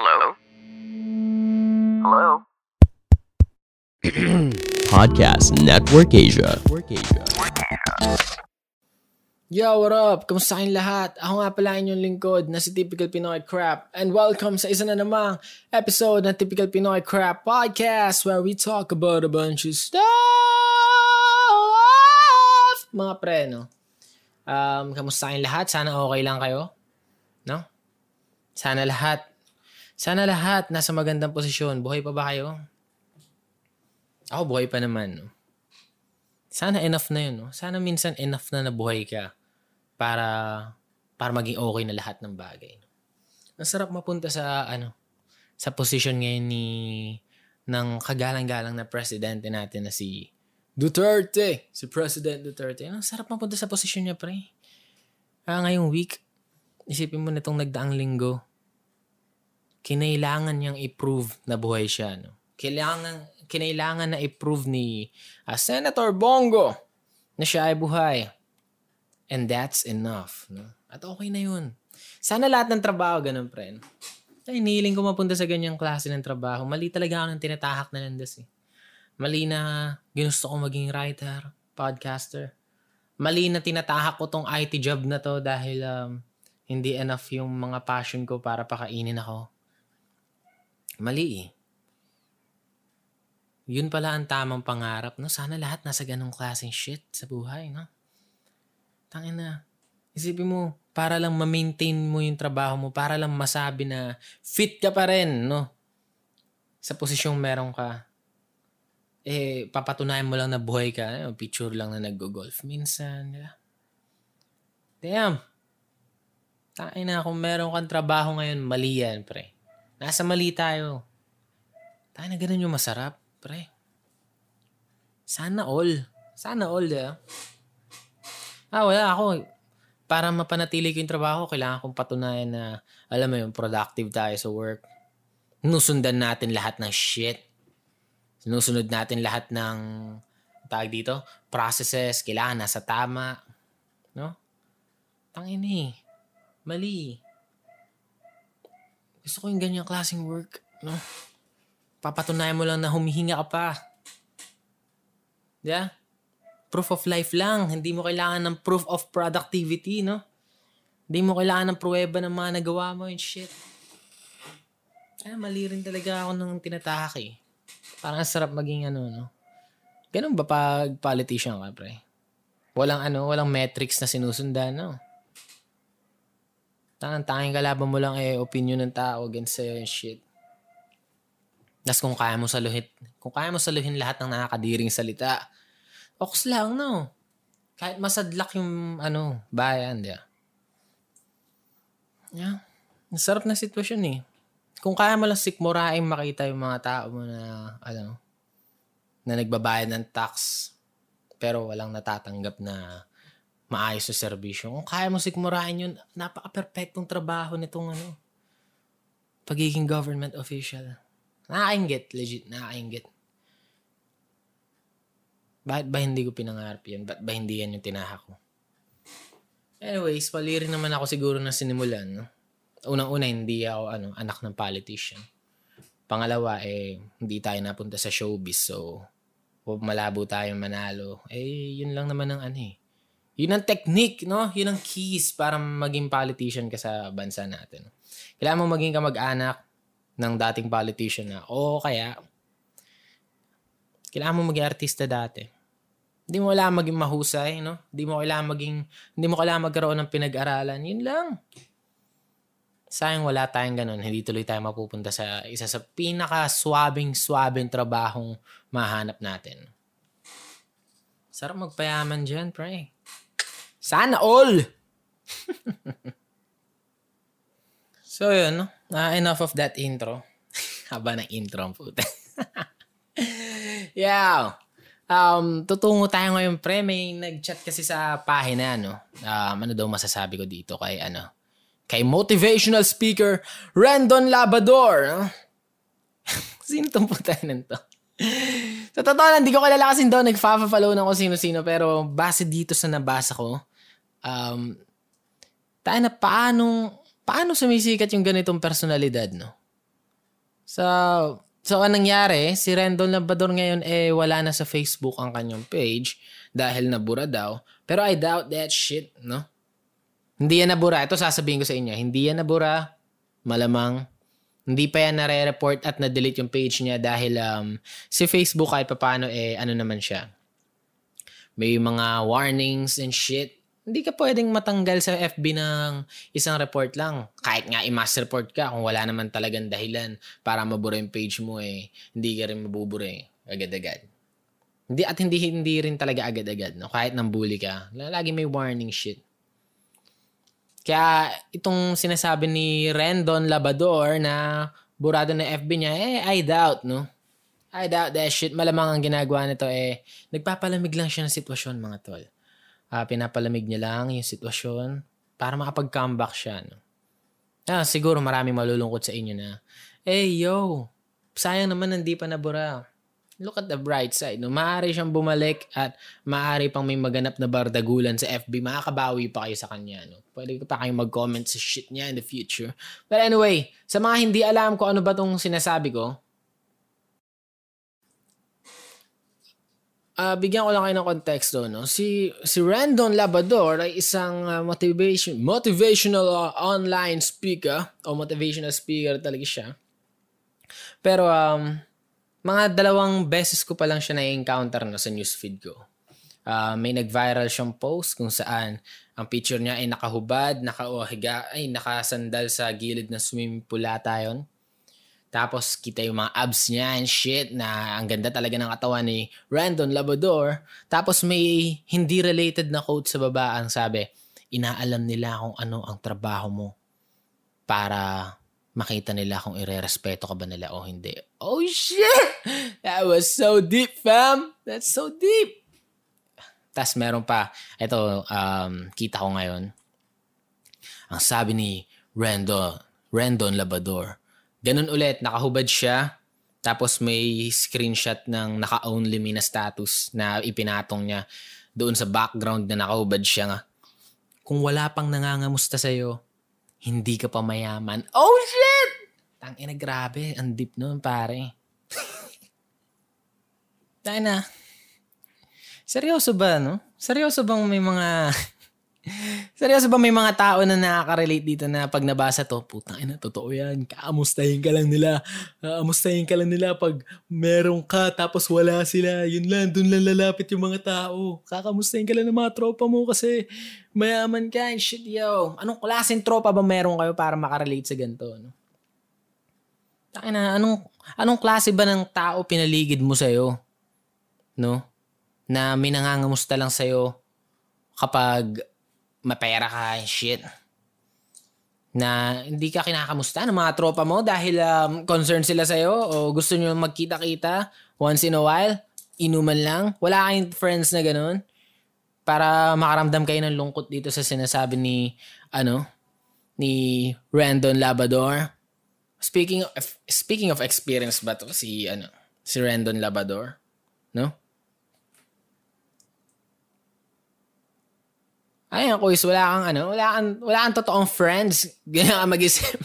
Hello? Hello? Podcast Network Asia. Yo, what up? Kamusta kayong lahat? Ako nga pala inyong lingkod na si Typical Pinoy Crap and welcome sa isa na namang episode ng Typical Pinoy Crap Podcast where we talk about a bunch of stuff! Mga pre, no? Um, kamusta kayong lahat? Sana okay lang kayo? No? Sana lahat. Sana lahat nasa magandang posisyon. Buhay pa ba kayo? Ako buhay pa naman, no? Sana enough na yun, no? Sana minsan enough na nabuhay ka para para maging okay na lahat ng bagay. Ang sarap mapunta sa ano sa position ngayon ni ng kagalang-galang na presidente natin na si Duterte. Si President Duterte. Ang sarap mapunta sa posisyon niya, pre. Ah, ngayong week, isipin mo na itong nagdaang linggo, kinailangan niyang i-prove na buhay siya. No? Kailangan, kinailangan na i-prove ni ah, Senator Bongo na siya ay buhay. And that's enough. No? At okay na yun. Sana lahat ng trabaho ganun, pre. no? Ay, hinihiling ko mapunta sa ganyang klase ng trabaho. Mali talaga ako ng tinatahak na landas eh. Mali na ginusto ko maging writer, podcaster. Mali na tinatahak ko tong IT job na to dahil um, hindi enough yung mga passion ko para pakainin ako. Mali eh. Yun pala ang tamang pangarap, no? Sana lahat nasa ganong klaseng shit sa buhay, no? Tangin na. Isipin mo, para lang ma-maintain mo yung trabaho mo, para lang masabi na fit ka pa rin, no? Sa posisyong meron ka. Eh, papatunayan mo lang na buhay ka. Ano, picture lang na nag-golf. Minsan, ba? Damn. Tain na, kung meron kang trabaho ngayon, mali yan, pre. Nasa mali tayo. Tayo na ganun yung masarap, pre. Sana all. Sana all, di ba? Ah, wala ako. Para mapanatili ko yung trabaho, kailangan kong patunayan na, alam mo yung productive tayo sa work. Nusundan natin lahat ng shit. Sinusunod natin lahat ng, tawag dito, processes, kailangan nasa tama. No? Tangin eh. Mali. Gusto ko yung ganyang klaseng work. No? Papatunayan mo lang na humihinga ka pa. Yeah? proof of life lang. Hindi mo kailangan ng proof of productivity, no? Hindi mo kailangan ng pruweba ng mga nagawa mo and shit. Ay, mali rin talaga ako nung tinatahak eh. Parang ang sarap maging ano, no? Ganun ba pag politician ka, pre? Walang ano, walang metrics na sinusundan, no? Tangan tanging kalaban mo lang eh opinion ng tao against sa'yo and shit. Tapos kung kaya mo saluhin, kung kaya mo saluhin lahat ng nakakadiring salita, Ox lang, no? Kahit masadlak yung, ano, bayan, di ba? Yeah. Ang sarap na sitwasyon eh. Kung kaya mo lang sikmuraing makita yung mga tao mo na, ano, na nagbabayad ng tax, pero walang natatanggap na maayos sa serbisyo. Kung kaya mo sikmurahin yun, napaka-perfectong trabaho nitong, ano, pagiging government official. Nakakaingit, legit, nakakaingit. Bakit ba hindi ko pinangarap yan? Ba't ba hindi yan yung tinahak ko? Anyways, pali rin naman ako siguro na sinimulan. No? Unang-una, hindi ako ano, anak ng politician. Pangalawa, eh, hindi tayo napunta sa showbiz. So, malabo tayo manalo. Eh, yun lang naman ang ano eh. Yun ang technique, no? Yun ang keys para maging politician ka sa bansa natin. Kailangan mo maging kamag-anak ng dating politician na, o kaya, kailangan mo maging artista dati. Hindi mo kailangan maging mahusay, no? Hindi mo kailangan maging, hindi mo kailangan magkaroon ng pinag-aralan. Yun lang. Sayang wala tayong ganun. Hindi tuloy tayo mapupunta sa isa sa pinaka-swabing-swabing trabahong mahanap natin. Sarap magpayaman dyan, pre. Sana all! so, yun. No? Uh, enough of that intro. Haba ng intro ang puta. yeah. Um, tutungo tayo ngayon, pre. May nag-chat kasi sa pahina, no? Um, ano daw masasabi ko dito kay, ano, kay motivational speaker Rendon Labador. No? sino tong putanan to? sa totoo lang, hindi ko kilala kasi daw nag-follow na ko sino-sino pero base dito sa nabasa ko, um, tayo na paano, paano sumisikat yung ganitong personalidad, no? So, so anong nangyari? Si Rendon Labrador ngayon eh wala na sa Facebook ang kanyang page dahil nabura daw. Pero I doubt that shit, no? Hindi yan nabura. Ito sasabihin ko sa inyo. Hindi yan nabura. Malamang. Hindi pa yan nare-report at na-delete yung page niya dahil um, si Facebook kahit paano eh ano naman siya. May mga warnings and shit hindi ka pwedeng matanggal sa FB ng isang report lang. Kahit nga i-mass report ka, kung wala naman talagang dahilan para mabura yung page mo eh, hindi ka rin mabubura eh, agad-agad. Hindi, at hindi, hindi rin talaga agad-agad. No? Kahit nang bully ka, lagi may warning shit. Kaya itong sinasabi ni Rendon Labador na burado na FB niya, eh, I doubt, no? I doubt that shit. Malamang ang ginagawa nito eh, nagpapalamig lang siya ng sitwasyon, mga tol uh, pinapalamig niya lang yung sitwasyon para makapag-comeback siya. No? Ah, siguro maraming malulungkot sa inyo na, eh yo, sayang naman hindi pa nabura. Look at the bright side. No? Maaari siyang bumalik at maaari pang may maganap na bardagulan sa FB. Makakabawi pa kayo sa kanya. No? Pwede pa kayong mag-comment sa shit niya in the future. But anyway, sa mga hindi alam ko ano ba tong sinasabi ko, uh, bigyan ko lang kayo ng konteksto, no? Si si Randon Labador ay isang uh, motivation motivational uh, online speaker o motivational speaker talaga siya. Pero um mga dalawang beses ko pa lang siya na-encounter na sa newsfeed ko. Uh, may nag-viral siyang post kung saan ang picture niya ay nakahubad, nakahiga, ay nakasandal sa gilid ng swimming pool ata yun. Tapos kita yung mga abs niya and shit na ang ganda talaga ng katawan ni Randon Labrador. Tapos may hindi related na quote sa baba ang sabi, inaalam nila kung ano ang trabaho mo para makita nila kung irerespeto ka ba nila o hindi. Oh shit! That was so deep, fam! That's so deep! Tapos meron pa, ito, um, kita ko ngayon. Ang sabi ni Randon, Randon Labrador, Ganun ulit, nakahubad siya. Tapos may screenshot ng naka-only me na status na ipinatong niya doon sa background na nakahubad siya nga. Kung wala pang nangangamusta sa'yo, hindi ka pa mayaman. Oh shit! Tang ina grabe, ang deep noon pare. Tayo na. Seryoso ba, no? Seryoso bang may mga Seryoso ba may mga tao na nakaka-relate dito na pag nabasa to, putang ina, totoo yan. Kaamustahin ka lang nila. Kaamustahin ka lang nila pag meron ka tapos wala sila. Yun lang, dun lang lalapit yung mga tao. Kakamustahin ka lang ng mga tropa mo kasi mayaman ka and shit, yo. Anong klaseng tropa ba meron kayo para makarelate sa ganito? No? na, anong, anong klase ba ng tao pinaligid mo sa'yo? No? Na may nangangamusta lang sa'yo kapag mapera ka, shit. Na hindi ka kinakamusta ng mga tropa mo dahil um, concerned sila sa'yo o gusto nyo magkita-kita once in a while, inuman lang. Wala kayong friends na ganun para makaramdam kayo ng lungkot dito sa sinasabi ni ano ni Randon Labador. Speaking of speaking of experience ba to si ano si Randon Labador, no? Ayun, quiz, wala kang ano, wala kang, wala kang totoong friends. Ganyan ka mag-isip.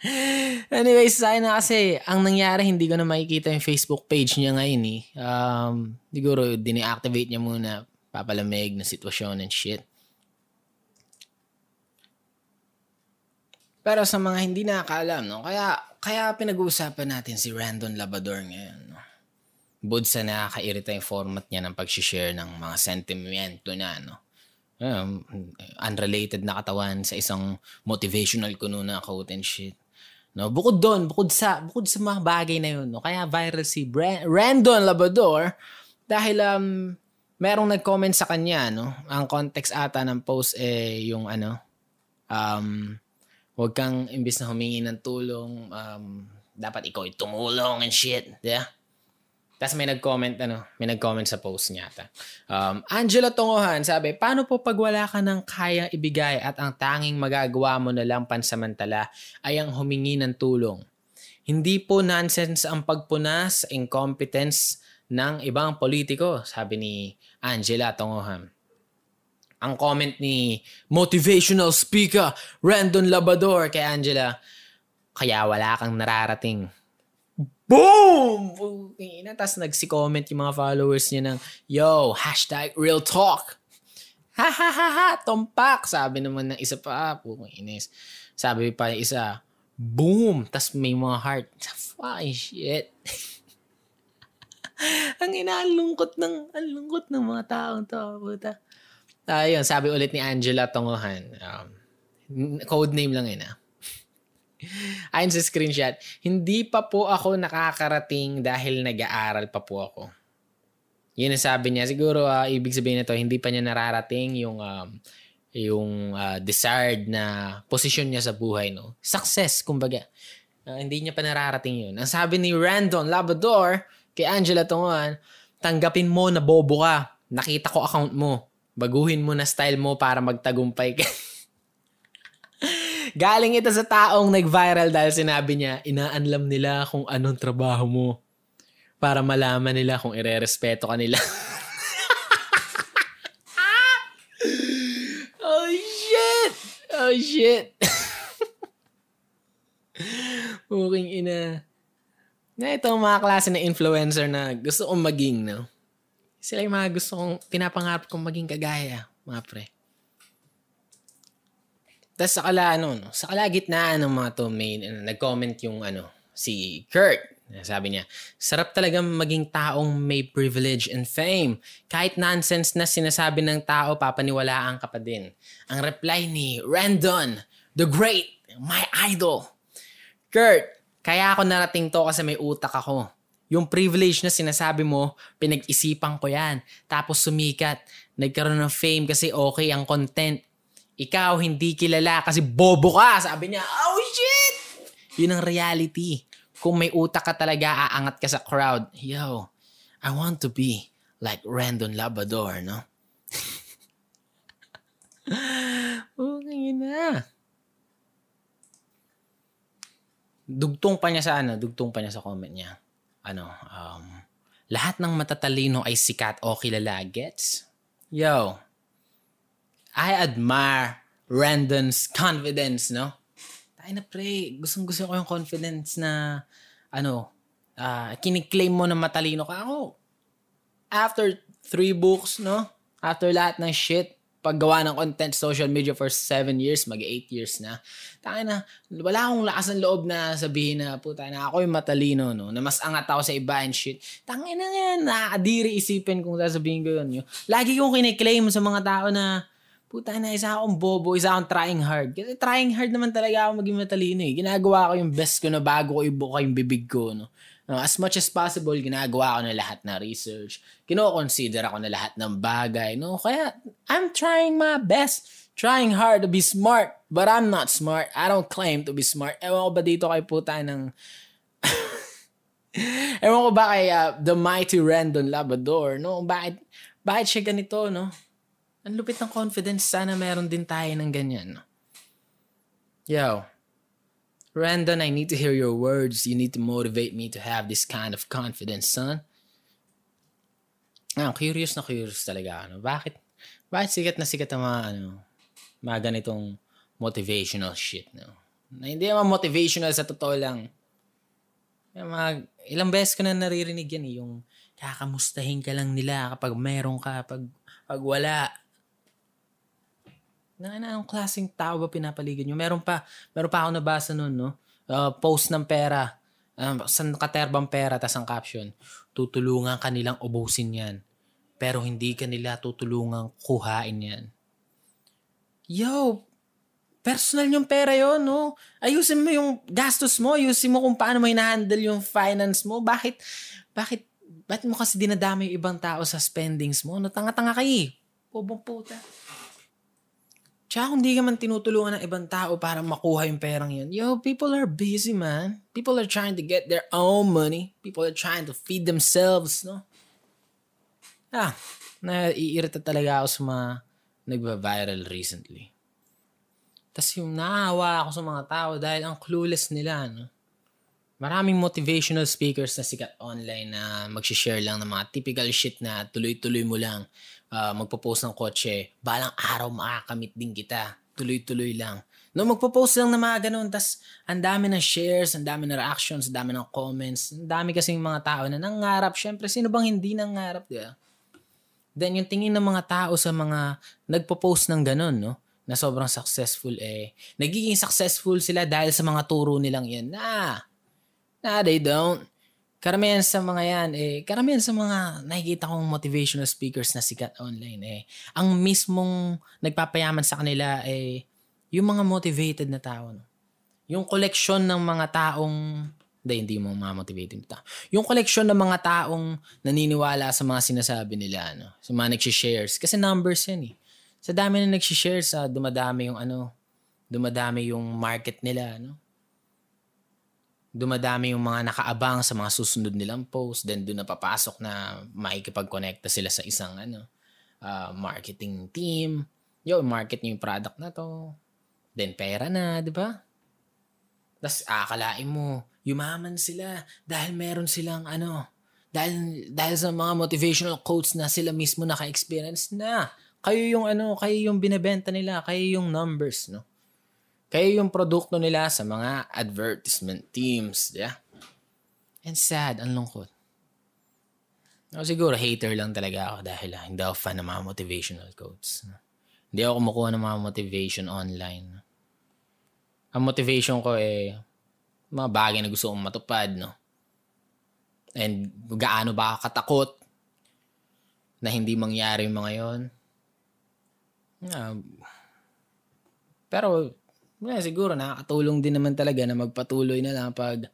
Anyways, sa na kasi, ang nangyari, hindi ko na makikita yung Facebook page niya ngayon eh. Um, siguro, dini-activate niya muna, papalamig na sitwasyon and shit. Pero sa mga hindi nakakaalam, no, kaya, kaya pinag-uusapan natin si Randon Labador ngayon. No? Bud sa nakakairita yung format niya ng pag-share ng mga sentimento na, no? Um, unrelated na katawan sa isang motivational kuno na quote and shit. No, bukod doon, bukod sa bukod sa mga bagay na 'yun, no, kaya viral si Brand- Randon Labrador dahil um merong nag-comment sa kanya, no. Ang context ata ng post eh yung ano um wag kang imbis na humingi ng tulong, um dapat ikaw ay tumulong and shit, yeah. Tapos may nag-comment, ano, may nag-comment sa post niya. Ta. Um, Angela Tongohan, sabi, paano po pag wala ka ng kayang ibigay at ang tanging magagawa mo na lang pansamantala ay ang humingi ng tulong? Hindi po nonsense ang pagpunas incompetence ng ibang politiko, sabi ni Angela Tongohan. Ang comment ni motivational speaker Randon Labador kay Angela, kaya wala kang nararating Boom! Ina. Tapos nagsi-comment yung mga followers niya ng, Yo, hashtag real talk. Ha ha ha ha, tumpak. Sabi naman ng isa pa, putang inis. Sabi pa yung isa, boom. Tapos may mga heart. Fucking shit. ang inaalungkot ng, ang lungkot ng mga taong to, puta. Ayun, sabi ulit ni Angela Tongohan. Um, code name lang yun ah. Ayon sa screenshot, hindi pa po ako nakakarating dahil nag-aaral pa po ako. Yun ang sabi niya. Siguro, uh, ibig sabihin nito, hindi pa niya nararating yung um, yung uh, desired na posisyon niya sa buhay. No? Success, kumbaga. Uh, hindi niya pa nararating yun. Ang sabi ni Randon Labrador kay Angela Tunguan, tanggapin mo na bobo ka. Nakita ko account mo. Baguhin mo na style mo para magtagumpay ka. Galing ito sa taong nag-viral dahil sinabi niya, inaanlam nila kung anong trabaho mo para malaman nila kung ire-respeto ka nila. oh shit! Oh shit! Puking ina. Na ito mga klase na influencer na gusto kong maging, no? Sila yung mga gusto kong, pinapangarap kong maging kagaya, mga pre. Tapos sa kala, ano, no, sa kalagitnaan ng mga to, may ano, nag-comment yung ano, si Kurt. Sabi niya, sarap talaga maging taong may privilege and fame. Kahit nonsense na sinasabi ng tao, papaniwalaan ka pa din. Ang reply ni Randon, the great, my idol. Kurt, kaya ako narating to kasi may utak ako. Yung privilege na sinasabi mo, pinag-isipan ko yan. Tapos sumikat. Nagkaroon ng fame kasi okay ang content ikaw hindi kilala kasi bobo ka. Sabi niya, oh shit! Yun ang reality. Kung may utak ka talaga, aangat ka sa crowd. Yo, I want to be like Randon Labrador, no? okay na. Dugtong pa niya sa ano, dugtong pa niya sa comment niya. Ano, um, lahat ng matatalino ay sikat o kilala, gets? Yo, I admire Randon's confidence, no? Tayo na pre, gustong gusto ko yung confidence na, ano, uh, kiniklaim mo na matalino ka. Ako, after three books, no? After lahat ng shit, paggawa ng content social media for seven years, mag eight years na. Taka na, wala akong lakas ng loob na sabihin na, puta na ako yung matalino, no? Na mas angat ako sa iba and shit. Tangin na yan, nakakadiri isipin kung sasabihin ko yun. Lagi kong kiniklaim sa mga tao na, puta na, isa akong bobo, isa akong trying hard. Kasi trying hard naman talaga ako maging matalino eh. Ginagawa ko yung best ko na bago ko ibuka yung bibig ko, no? No, as much as possible, ginagawa ko na lahat na research. Kino-consider ako na lahat ng bagay. No? Kaya, I'm trying my best. Trying hard to be smart. But I'm not smart. I don't claim to be smart. Ewan ko ba dito kay puta ng... Ewan ko ba kay uh, The Mighty Randon Labrador, no? Bakit, bakit siya ganito, no? Ang lupit ng confidence. Sana meron din tayo ng ganyan? Yo, Randon, I need to hear your words. You need to motivate me to have this kind of confidence, son. Ah, curious na curious talaga. Ano? Bakit, bakit sikat na sikat ang mga, ano, mga ganitong motivational shit, no? Na hindi naman motivational sa totoo lang. Yung mga, ilang beses ko na naririnig yan, eh, yung kakamustahin ka lang nila kapag meron ka, pag, pag wala. Na, anong klaseng tao ba pinapaligid nyo? Meron pa, meron pa ako nabasa nun, no? Uh, post ng pera. Um, sa katerbang pera, tas ang caption, tutulungan kanilang ubusin yan. Pero hindi kanila tutulungan kuhain yan. Yo, personal yung pera yon no? Ayusin mo yung gastos mo, ayusin mo kung paano mo hinahandle yung finance mo. Bakit, bakit, bakit mo kasi dinadami yung ibang tao sa spendings mo? No, tanga-tanga kayo. Pobong puta. Tsaka kung di ka man tinutulungan ng ibang tao para makuha yung perang yun, yo, people are busy, man. People are trying to get their own money. People are trying to feed themselves, no? Ah, naiirita talaga ako sa mga nagba-viral recently. Tapos yung naawa ako sa mga tao dahil ang clueless nila, no? Maraming motivational speakers na sikat online na mag-share lang ng mga typical shit na tuloy-tuloy mo lang uh, magpo-post ng kotse, balang araw makakamit din kita. Tuloy-tuloy lang. No, magpo-post lang na mga ganun, tas ang dami ng shares, ang dami ng reactions, ang dami ng comments, ang dami kasing mga tao na nangarap. Siyempre, sino bang hindi nangarap, di ba? Then, yung tingin ng mga tao sa mga nagpo-post ng ganun, no? Na sobrang successful, eh. Nagiging successful sila dahil sa mga turo nilang yan. Nah, nah, they don't. Karamihan sa mga yan, eh, karamihan sa mga nakikita kong motivational speakers na sikat online, eh, ang mismong nagpapayaman sa kanila, eh, yung mga motivated na tao. No? Yung koleksyon ng mga taong hindi, hindi mo mga motivated na tao. Yung koleksyon ng mga taong naniniwala sa mga sinasabi nila, no? sa mga nagsishares. Kasi numbers yan eh. Sa dami na nagsishares, sa dumadami yung ano, dumadami yung market nila, no? Dumadami yung mga nakaabang sa mga susunod nilang post, then doon na papasok na makikipag-connecta sila sa isang ano, uh, marketing team. Yo, market niyo yung product na to Then pera na, di ba? Tapos akalain mo, yumaman sila dahil meron silang ano, dahil, dahil sa mga motivational quotes na sila mismo naka-experience na. Kayo yung ano, kayo yung binebenta nila, kayo yung numbers, no? Kayo yung produkto nila sa mga advertisement teams, yeah? And sad, ang lungkot. O, siguro hater lang talaga ako dahil ah, hindi ako fan ng mga motivational quotes. Hindi ako kumukuha ng mga motivation online ang motivation ko eh, mga bagay na gusto kong matupad, no? And gaano ba katakot na hindi mangyari yung mga yon? Uh, pero, yeah, siguro nakakatulong din naman talaga na magpatuloy na lang pag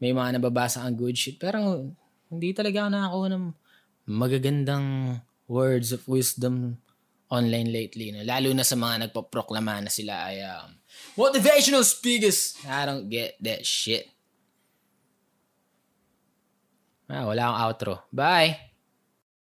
may mga nababasa ang good shit. Pero, hindi talaga ako nakakuha ng magagandang words of wisdom online lately. No? Lalo na sa mga nagpaproklama na sila ay um, motivational speakers. I don't get that shit. Ah, wala akong outro. Bye!